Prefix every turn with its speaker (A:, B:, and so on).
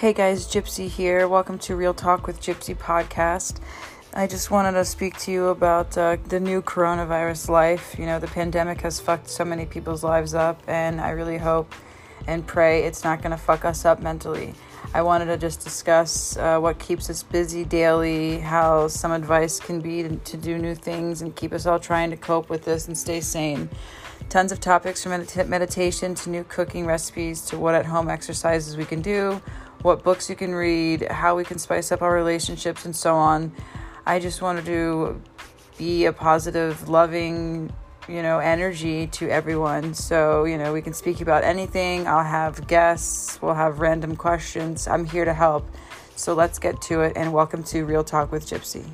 A: Hey guys, Gypsy here. Welcome to Real Talk with Gypsy podcast. I just wanted to speak to you about uh, the new coronavirus life. You know, the pandemic has fucked so many people's lives up, and I really hope and pray it's not going to fuck us up mentally. I wanted to just discuss uh, what keeps us busy daily, how some advice can be to, do new things and keep us all trying to cope with this and stay sane. Tons of topics from medita- meditation to new cooking recipes to what at home exercises we can do what books you can read, how we can spice up our relationships, and so on. I just wanted to be a positive, loving, you know, energy to everyone. So, you know, we can speak about anything. I'll have guests, we'll have random questions. I'm here to help. So let's get to it and welcome to Real Talk with Gypsy.